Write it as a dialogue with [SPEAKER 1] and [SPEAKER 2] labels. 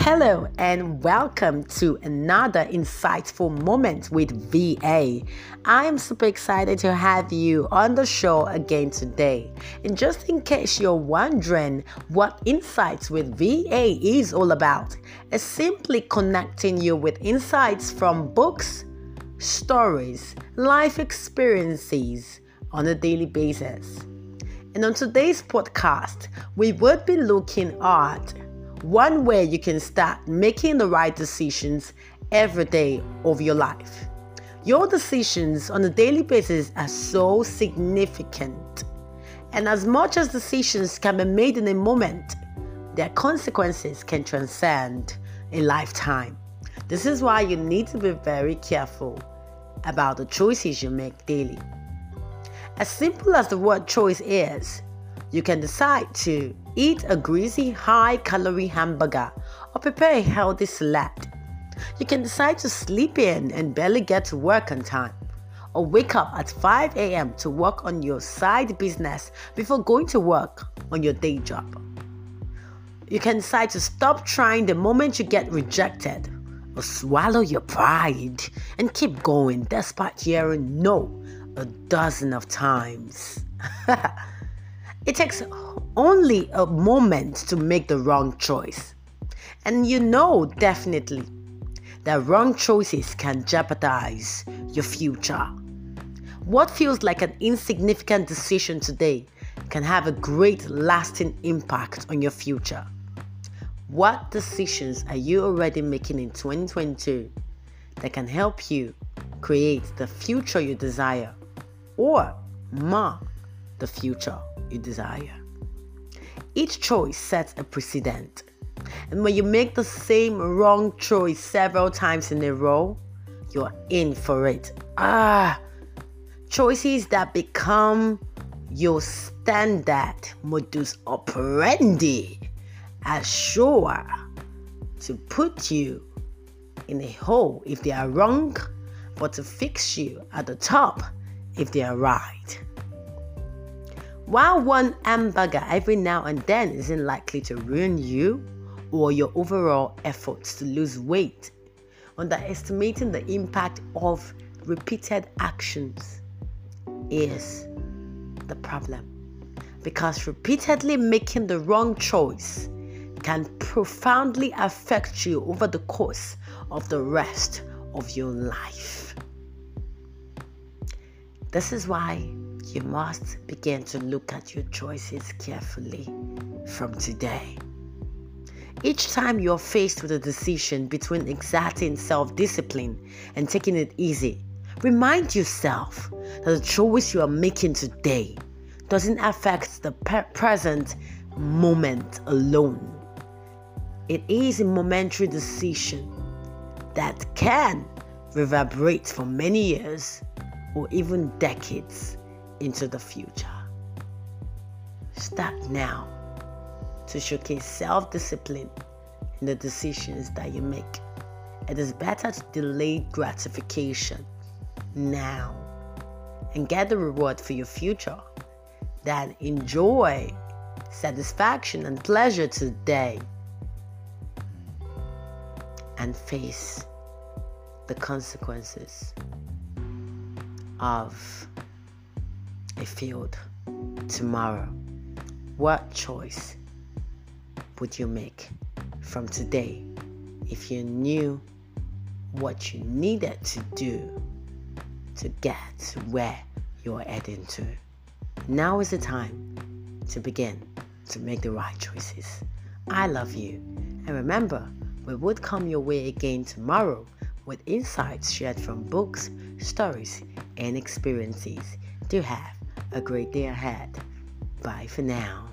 [SPEAKER 1] Hello and welcome to another insightful moment with VA. I am super excited to have you on the show again today. And just in case you're wondering what Insights with VA is all about, it's simply connecting you with insights from books, stories, life experiences on a daily basis. And on today's podcast, we would be looking at one way you can start making the right decisions every day of your life. Your decisions on a daily basis are so significant. And as much as decisions can be made in a moment, their consequences can transcend a lifetime. This is why you need to be very careful about the choices you make daily. As simple as the word choice is, you can decide to eat a greasy, high calorie hamburger or prepare a healthy salad. You can decide to sleep in and barely get to work on time, or wake up at 5 a.m. to work on your side business before going to work on your day job. You can decide to stop trying the moment you get rejected, or swallow your pride and keep going despite hearing no a dozen of times. It takes only a moment to make the wrong choice. And you know definitely that wrong choices can jeopardize your future. What feels like an insignificant decision today can have a great lasting impact on your future. What decisions are you already making in 2022 that can help you create the future you desire or mark the future you desire. Each choice sets a precedent. And when you make the same wrong choice several times in a row, you're in for it. Ah, choices that become your standard modus operandi are sure to put you in a hole if they are wrong, but to fix you at the top if they are right. While one hamburger every now and then isn't likely to ruin you or your overall efforts to lose weight, underestimating the impact of repeated actions is the problem. Because repeatedly making the wrong choice can profoundly affect you over the course of the rest of your life. This is why you must begin to look at your choices carefully from today. Each time you're faced with a decision between exerting self discipline and taking it easy, remind yourself that the choice you are making today doesn't affect the present moment alone. It is a momentary decision that can reverberate for many years or even decades into the future. Start now to showcase self discipline in the decisions that you make. It is better to delay gratification now and get the reward for your future than enjoy satisfaction and pleasure today and face the consequences of a field tomorrow, what choice would you make from today if you knew what you needed to do to get to where you're heading to? Now is the time to begin to make the right choices. I love you. And remember, we would come your way again tomorrow with insights shared from books, stories, and experiences. Do have a great day ahead. Bye for now.